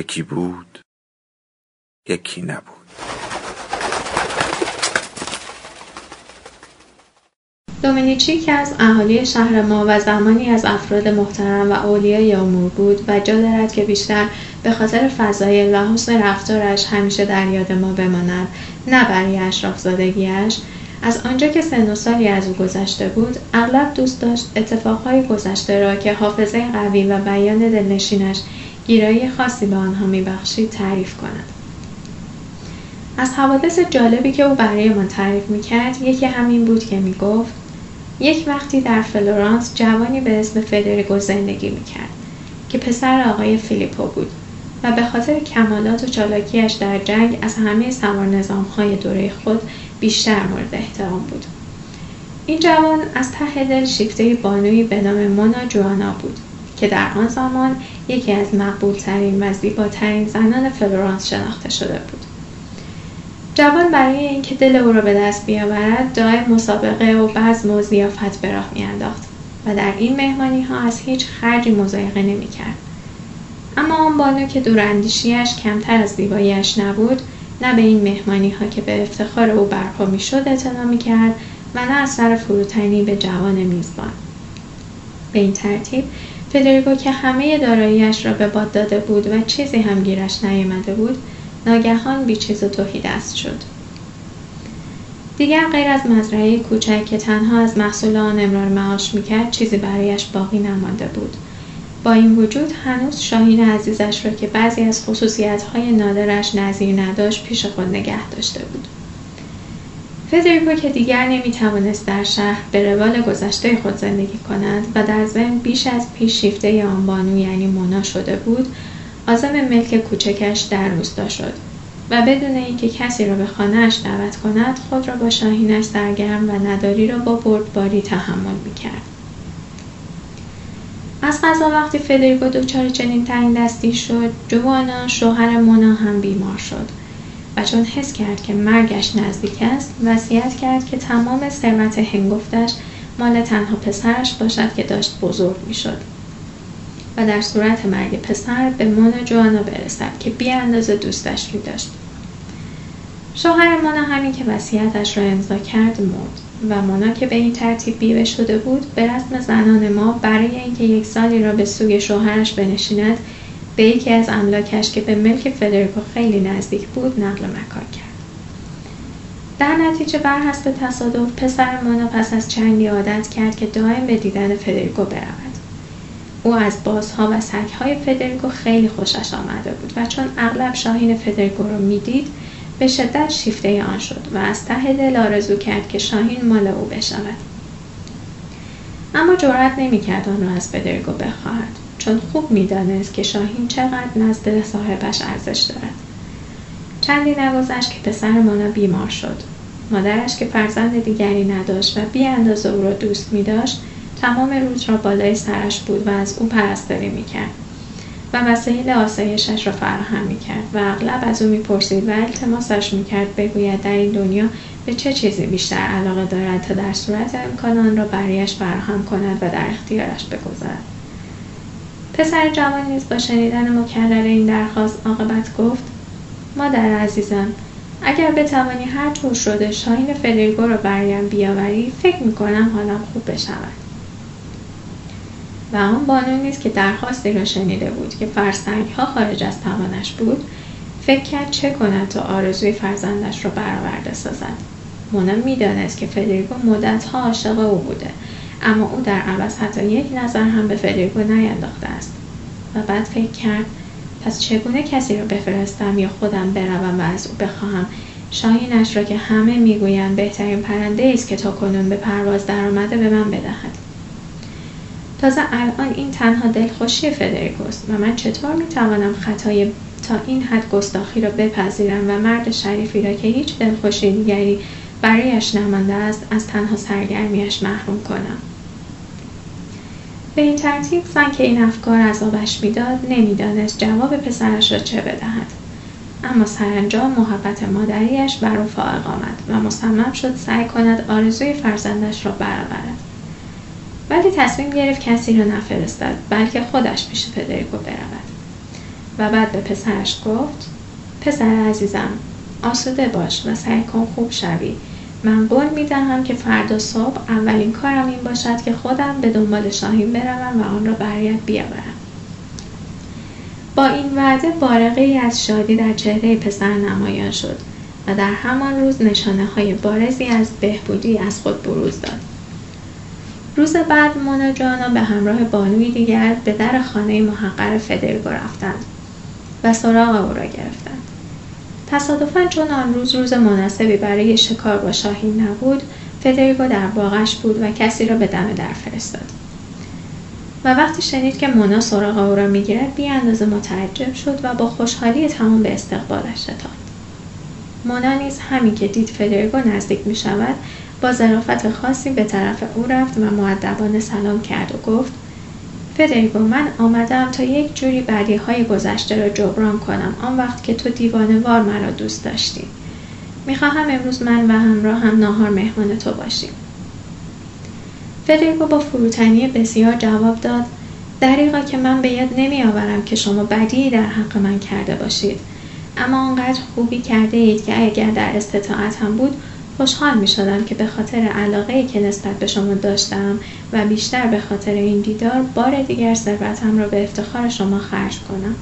یکی بود یکی نبود. دومینیچی که از اهالی شهر ما و زمانی از افراد محترم و اولیای امور بود و جا دارد که بیشتر به خاطر فضایل و حسن رفتارش همیشه در یاد ما بماند نه برای اشراف زادگیش از آنجا که سن و سالی از او گذشته بود اغلب دوست داشت اتفاقهای گذشته را که حافظه قوی و بیان دلنشینش گیرایی خاصی به آنها میبخشید تعریف کند. از حوادث جالبی که او برایمان تعریف می‌کرد یکی همین بود که می‌گفت یک وقتی در فلورانس جوانی به اسم فدریگو زندگی می‌کرد که پسر آقای فیلیپو بود و به خاطر کمالات و چالاکیش در جنگ از همه سوار نظام های دوره خود بیشتر مورد احترام بود. این جوان از ته دل شیفته بانوی به نام مونا جوانا بود. که در آن زمان یکی از مقبولترین و زیباترین زنان فلورانس شناخته شده بود. جوان برای اینکه دل او را به دست بیاورد دائم مسابقه و بزم و زیافت به راه میانداخت و در این مهمانی ها از هیچ خرجی مزایقه نمی‌کرد. اما آن بانو که دوراندیشیش کمتر از زیباییش نبود نه به این مهمانی ها که به افتخار او برپا می‌شد اعتنا می‌کرد و نه از سر فروتنی به جوان میزبان. به این ترتیب فدریگو که همه داراییش را به باد داده بود و چیزی هم گیرش نیامده بود ناگهان بی چیز و توهی دست شد. دیگر غیر از مزرعه کوچک که تنها از محصول آن امرار معاش می‌کرد چیزی برایش باقی نمانده بود. با این وجود هنوز شاهین عزیزش را که بعضی از خصوصیتهای نادرش نظیر نداشت پیش خود نگه داشته بود. فدریکو که دیگر نمی‌توانست در شهر به روال گذشته خود زندگی کند و در ضمن بیش از پیش شیفته آن بانو یعنی مونا شده بود عازم ملک کوچکش در روستا شد و بدون اینکه کسی را به خانهاش دعوت کند خود را با شاهینش سرگرم و نداری را با بردباری تحمل می‌کرد. از غذا وقتی فدریکو دچار چنین تنگ دستی شد جوانا شوهر مونا هم بیمار شد. چون حس کرد که مرگش نزدیک است وصیت کرد که تمام ثروت هنگفتش مال تنها پسرش باشد که داشت بزرگ می‌شد و در صورت مرگ پسر به مونا جوانا برسد که بی اندازه دوستش می داشت. شوهر مونا همین که وصیتش را امضا کرد مرد و مونا که به این ترتیب بیوه شده بود به رسم زنان ما برای اینکه یک سالی را به سوی شوهرش بنشیند به یکی از املاکش که به ملک فدریکو خیلی نزدیک بود نقل مکان کرد. در نتیجه بر حسب تصادف پسر مانا پس از چندی عادت کرد که دائم به دیدن فدریکو برود. او از بازها و سگهای فدریکو خیلی خوشش آمده بود و چون اغلب شاهین فدریکو را می‌دید به شدت شیفته آن شد و از ته دل آرزو کرد که شاهین مال او بشود. اما جرأت نمی‌کرد آن را از فدریکو بخواهد. چون خوب می‌دانست که شاهین چقدر نزد صاحبش ارزش دارد. چندی نگذشت که پسر مانا بیمار شد. مادرش که فرزند دیگری نداشت و بی اندازه او را دوست می داشت تمام روز را بالای سرش بود و از او پرستاری می کرد و وسایل آسایشش را فراهم می کرد و اغلب از او می پرسید و التماسش می کرد بگوید در این دنیا به چه چیزی بیشتر علاقه دارد تا در صورت امکان آن را برایش فراهم کند و در اختیارش بگذارد. پسر جوان نیز با شنیدن مکرر این درخواست عاقبت گفت مادر عزیزم اگر بتوانی هر طور شده شاهین فدریگو را برایم بیاوری فکر می‌کنم حالم خوب بشود. و آن بانو نیز که درخواستی را شنیده بود که فرسنگ ها خارج از توانش بود فکر کرد چه کند تا آرزوی فرزندش را برآورده سازد. مونا می‌دانست که فدریگو مدتها عاشق او بوده اما او در عوض حتی یک نظر هم به فدریگو نینداخته است. و بعد فکر کرد پس چگونه کسی را بفرستم یا خودم بروم و از او بخواهم؟ شاهینش را که همه می‌گویند بهترین پرنده است که تا کنون به پرواز درآمده به من بدهد. تازه الان این تنها دلخوشی فدریکوست و من چطور می‌توانم خطای تا این حد گستاخی را بپذیرم و مرد شریفی را که هیچ دلخوشی دیگری برایش نمانده است از تنها سرگرمیش محروم کنم؟ به این ترتیب زن که این افکار عذابش می‌داد نمی‌دانست جواب پسرش را چه بدهد. اما سرانجام محبت مادریش بر او فائق آمد و مصمم شد سعی کند آرزوی فرزندش را برآورد. ولی تصمیم گرفت کسی را نفرستد بلکه خودش پیش پدریکو برود. و بعد به پسرش گفت پسر عزیزم آسوده باش و سعی کن خوب شوی. من قول می دهم که فردا صبح اولین کارم این باشد که خودم به دنبال شاهین بروم و آن را برایت بیاورم. با این وعده بارقه ای از شادی در چهره پسر نمایان شد و در همان روز نشانه های بارزی از بهبودی از خود بروز داد. روز بعد مونا جانا به همراه بانوی دیگر به در خانه محقر فدرگو رفتند و سراغ او را گرفتند. تصادفا چون آن روز روز مناسبی برای شکار با شاهین نبود فدریگو در باغش بود و کسی را به دم در فرستاد. و وقتی شنید که مونا سراغ او را می‌گیرد بی اندازه متعجب شد و با خوشحالی تمام به استقبالش شتافت مونا نیز همین که دید فدریگو نزدیک می شود با ظرافت خاصی به طرف او رفت و معدبانه سلام کرد و گفت فدریگو من آمدم تا یک جوری بدی های گذشته را جبران کنم. آن وقت که تو دیوانه وار مرا دوست داشتی. می‌خواهم امروز من و همراه هم ناهار مهمان تو باشیم. فدریگو با فروتنی بسیار جواب داد. دریغا که من به یاد نمی آورم که شما بدی در حق من کرده باشید. اما آنقدر خوبی کرده اید که اگر در استطاعت هم بود خوشحال می شدم که به خاطر علاقه که نسبت به شما داشتم و بیشتر به خاطر این دیدار بار دیگر ثروتم را به افتخار شما خرج کنم.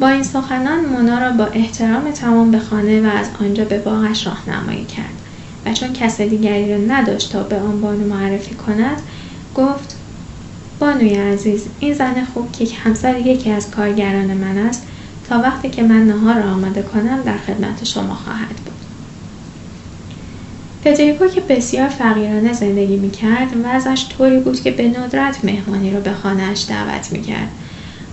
با این سخنان مونا را با احترام تمام به خانه و از آنجا به باغش راهنمایی کرد و چون کس دیگری را نداشت تا به آن بانو معرفی کند گفت بانوی عزیز این زن خوب که همسر یکی از کارگران من است تا وقتی که من نهار را آماده کنم در خدمت شما خواهد بود. فدریکو که بسیار فقیرانه زندگی می‌کرد ازش طوری بود که به ندرت مهمانی را به خانهاش دعوت می‌کرد.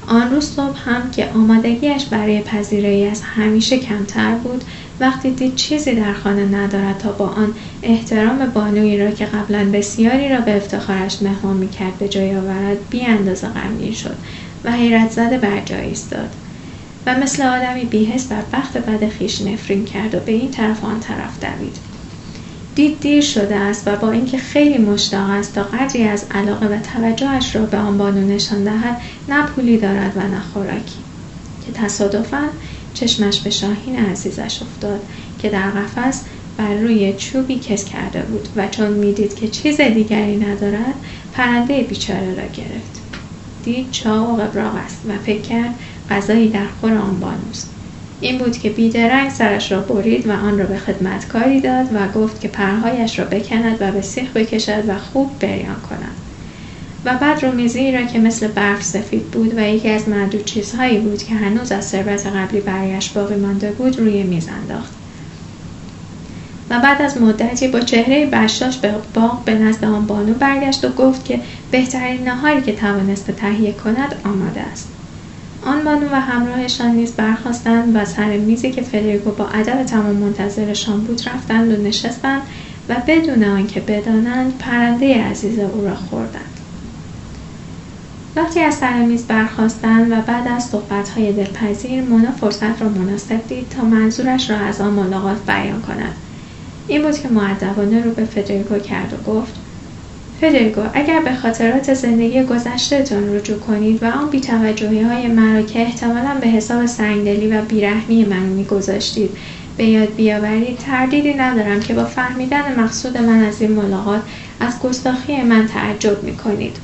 آن روز صبح هم که آمادگیش برای پذیرایی از همیشه کمتر بود وقتی دید چیزی در خانه ندارد تا با آن احترام بانویی را که قبلا بسیاری را به افتخارش مهمان می‌کرد به جای آورد بی اندازه غمگین شد و حیرت زده بر جای ایستاد و مثل آدمی بیهست بر بخت بد خیش نفرین کرد و به این طرف آن طرف دوید. دید دیر شده است و با اینکه خیلی مشتاق است تا قدری از علاقه و توجهش را به آن بانو نشان دهد نه پولی دارد و نه خوراکی. که تصادفا چشمش به شاهین عزیزش افتاد که در قفس بر روی چوبی کس کرده بود و چون می‌دید که چیز دیگری ندارد پرنده بیچاره را گرفت. دید چاق و قبراق است و فکر کرد غذایی در خور آن بانوست. این بود که بیدرنگ سرش را برید و آن را به خدمتکاری داد و گفت که پرهایش را بکند و به سیخ بکشد و خوب بریان کند. و بعد رومیزی را که مثل برف سفید بود و یکی از معدود چیزهایی بود که هنوز از ثروت قبلی برایش باقی مانده بود روی میز انداخت. و بعد از مدتی با چهره بشاش به باغ به نزد آن بانو برگشت و گفت که بهترین نهاری که توانسته تهیه کند آماده است. آن بانو و همراهشان نیز برخواستند و سر میزی که فدریکو با ادب تمام منتظرشان بود رفتند و نشستند و بدون آنکه بدانند پرنده عزیز او را خوردند. وقتی از سر میز برخواستند و بعد از صحبتهای دلپذیر مونا فرصت را مناسب دید تا منظورش را از آن ملاقات بیان کند. این بود که معدبانه رو به فدریکو کرد و گفت فدریگو اگر به خاطرات زندگی گذشتهتان رجوع کنید و آن بیتوجهی های مرا که احتمالا به حساب سنگدلی و بیرحمی من میگذاشتید به یاد بیاورید تردیدی ندارم که با فهمیدن مقصود من از این ملاقات از گستاخی من تعجب می کنید.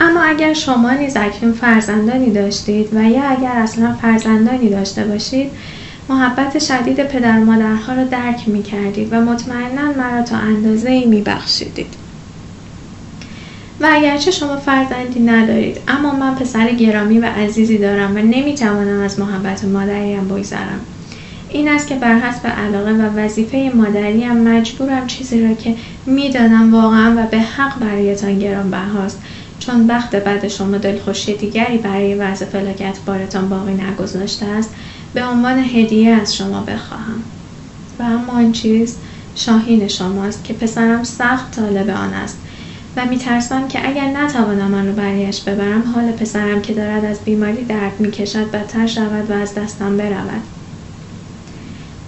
اما اگر شما نیز اکنون فرزندانی داشتید و یا اگر اصلا فرزندانی داشته باشید محبت شدید پدر مادرها را درک می کردید و مطمئنا مرا تا اندازه ای می بخشیدید. و اگرچه شما فرزندی ندارید اما من پسر گرامی و عزیزی دارم و نمی توانم از محبت مادریم بگذرم این است که بر حسب علاقه و وظیفه مادریم مجبورم چیزی را که می‌دانم واقعا و به حق برایتان گرانبهاست چون بخت بعد شما دلخوشی دیگری برای وضع فلاکت بارتان باقی نگذاشته است به عنوان هدیه از شما بخواهم. و اما آن چیز شاهین شماست که پسرم سخت طالب آن است و میترسم که اگر نتوانم آن را برایش ببرم حال پسرم که دارد از بیماری درد می‌کشد بدتر شود و از دستم برود.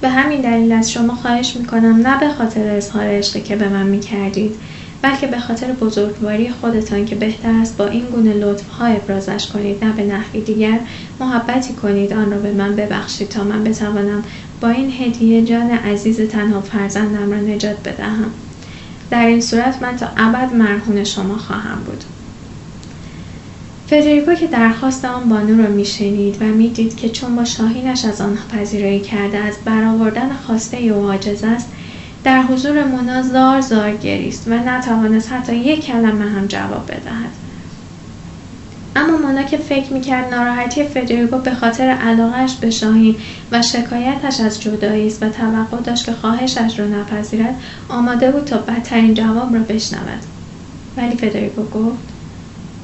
به همین دلیل از شما خواهش می‌کنم نه به خاطر اظهار عشقی که به من می‌کردید بلکه به خاطر بزرگواری خودتان که بهتر است با این گونه لطف ها ابرازش کنید نه به نحوی دیگر. محبتی کنید آن را به من ببخشید تا من بتوانم با این هدیه جان عزیز تنها فرزندم را نجات بدهم. در این صورت من تا ابد مرهون شما خواهم بود. فدریکو که درخواست آن بانو را میشنید و می‌دید که چون با شاهینش از آن پذیرایی کرده از برآوردن خواسته او عاجز است در حضور مونا زار زار گریست و نتوانست حتی یک کلمه هم جواب بدهد. اما مونا که فکر می‌کرد ناراحتی فدریکو به خاطر علاقهش به شاهین و شکایتش از جدایی است و توقع داشت که خواهشش را نپذیرد آماده بود تا بدترین جواب را بشنود. ولی فدریکو گفت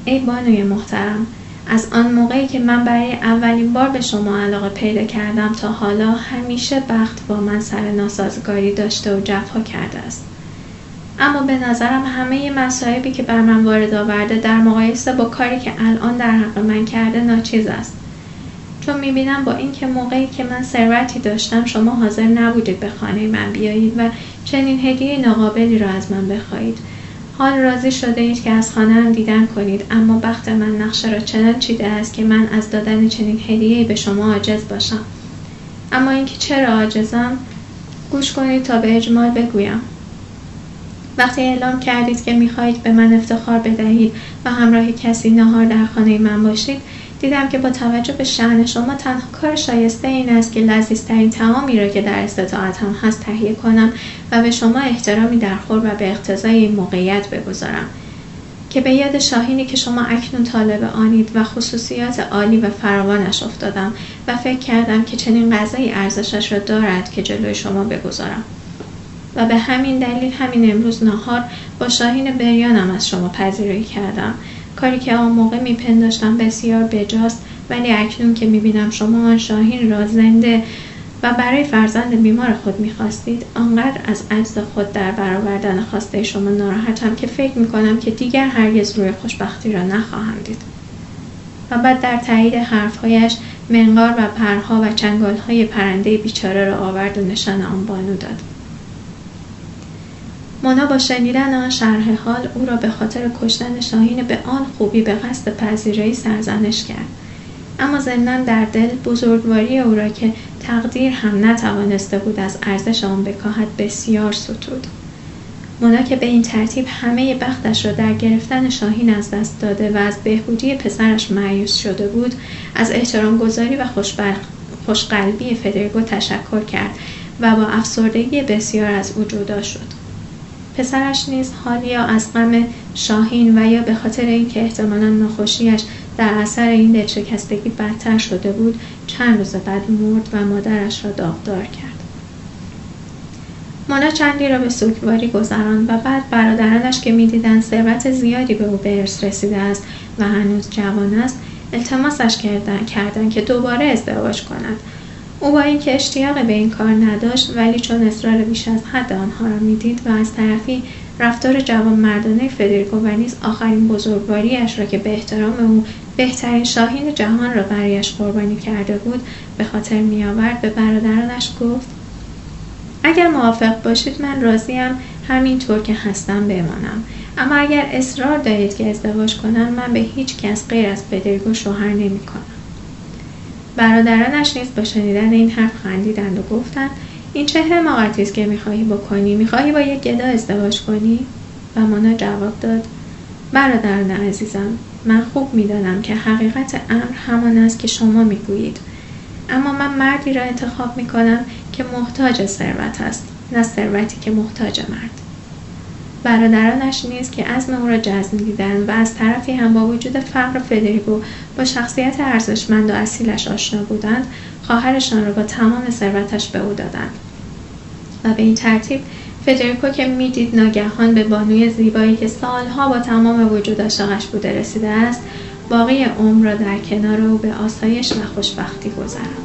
ای بانوی محترم از آن موقعی که من برای اولین بار به شما علاقه پیدا کردم تا حالا همیشه بخت با من سر ناسازگاری داشته و جفا کرده است. اما به نظرم همه مصائبی که بر من وارد آورده در مقایسه با کاری که الان در حق من کرده ناچیز است. چون می‌بینم با اینکه موقعی که من ثروتی داشتم شما حاضر نبودید به خانه من بیایید و چنین هدیه ناقابلی را از من بخواهید. حال راضی شده اید که از خانه هم دیدن کنید اما بخت من نقشه را چنان چیده است که من از دادن چنین هدیه به شما عاجز باشم. اما اینکه چرا عاجزم گوش کنید تا به اجمال بگویم. وقتی اعلام کردید که می‌خواهید به من افتخار بدهید و همراه کسی نهار در خانه من باشید دیدم که با توجه به شعن شما تنها کار شایسته این است که لذیذترین تعامی را که در استطاعتم هست تهیه کنم و به شما احترامی در خور و به اقتضای این موقعیت بگذارم. که به یاد شاهینی که شما اکنون طالب آنید و خصوصیات عالی و فراوانش افتادم و فکر کردم که چنین غذایی ارزشش را دارد که جلوی شما بگذارم. و به همین دلیل همین امروز نهار با شاهین بریانم از شما پذیرایی کردم. کاری که آن موقع میپنداشتم بسیار بجاست ولی اکنون که می‌بینم شما آن شاهین را زنده و برای فرزند بیمار خود می‌خواستید آنقدر از عجز خود در برآوردن خواسته شما ناراحتم که فکر می‌کنم که دیگر هرگز روی خوشبختی را نخواهم دید. و بعد در تایید حرفهایش منقار و پرها و چنگالهای پرنده بیچاره را آورد و نشان آن بانو داد. مانا با شنیدن آن شرح حال او را به خاطر کشتن شاهین به آن خوبی به قصد پذیرایی سرزنش کرد. اما ضمنا در دل بزرگواری او را که تقدیر هم نتوانسته بود از ارزش آن بکاهد بسیار ستود. مونا که به این ترتیب همه بختش را در گرفتن شاهین از دست داده و از بهبودی پسرش معیوس شده بود از احترام گذاری و خوشقلبی فدرگو تشکر کرد و با افسردگی بسیار از او جدا شد. پسرش نیز حال یا از غم شاهین و یا به خاطر اینکه احتمالا ناخوشیش در اثر این دلشکستگی بدتر شده بود چند روز بعد مرد و مادرش را داغدار کرد. مونا چندی را به سوگواری گذراند و بعد برادرانش که می‌دیدند ثروت زیادی به او به ارث رسیده است و هنوز جوان است التماسش کردند کردن که دوباره ازدواج کند. او با اینکه اشتیاق به این کار نداشت ولی چون اصرار بیش از حد آنها را می‌دید و از طرفی رفتار جوان مردانه فدریکو و نیز آخرین بزرگواریش را که به احترام او بهترین شاهین جهان را برایش قربانی کرده بود به خاطر میآورد به برادرانش گفت اگر موافق باشید من راضیم همینطور که هستم بمانم اما اگر اصرار دارید که ازدواج کنم من به هیچ کس غیر از فدریکو شوهر نمی کنم. برادرانش نیز با شنیدن این حرف خندیدند و گفتند این چه حماقتی است که می‌خواهی بکنی می‌خواهی با یک گدا ازدواج کنی؟ و مانا جواب داد برادران عزیزم من خوب می‌دانم که حقیقت امر همان است که شما می‌گویید. اما من مردی را انتخاب می‌کنم که محتاج ثروت است نه ثروتی که محتاج مرد. برادرانش نیز که عزم او را جزم دیدند و از طرفی هم با وجود فقر فدریگو با شخصیت ارزشمند و اصیلش آشنا بودند خواهرشان را با تمام ثروتش به او دادند. و به این ترتیب فدریکو که می‌دید ناگهان به بانوی زیبایی که سالها با تمام وجود عاشقش بوده رسیده است باقی عمر را در کنار او به آسایش و خوشبختی گذراند.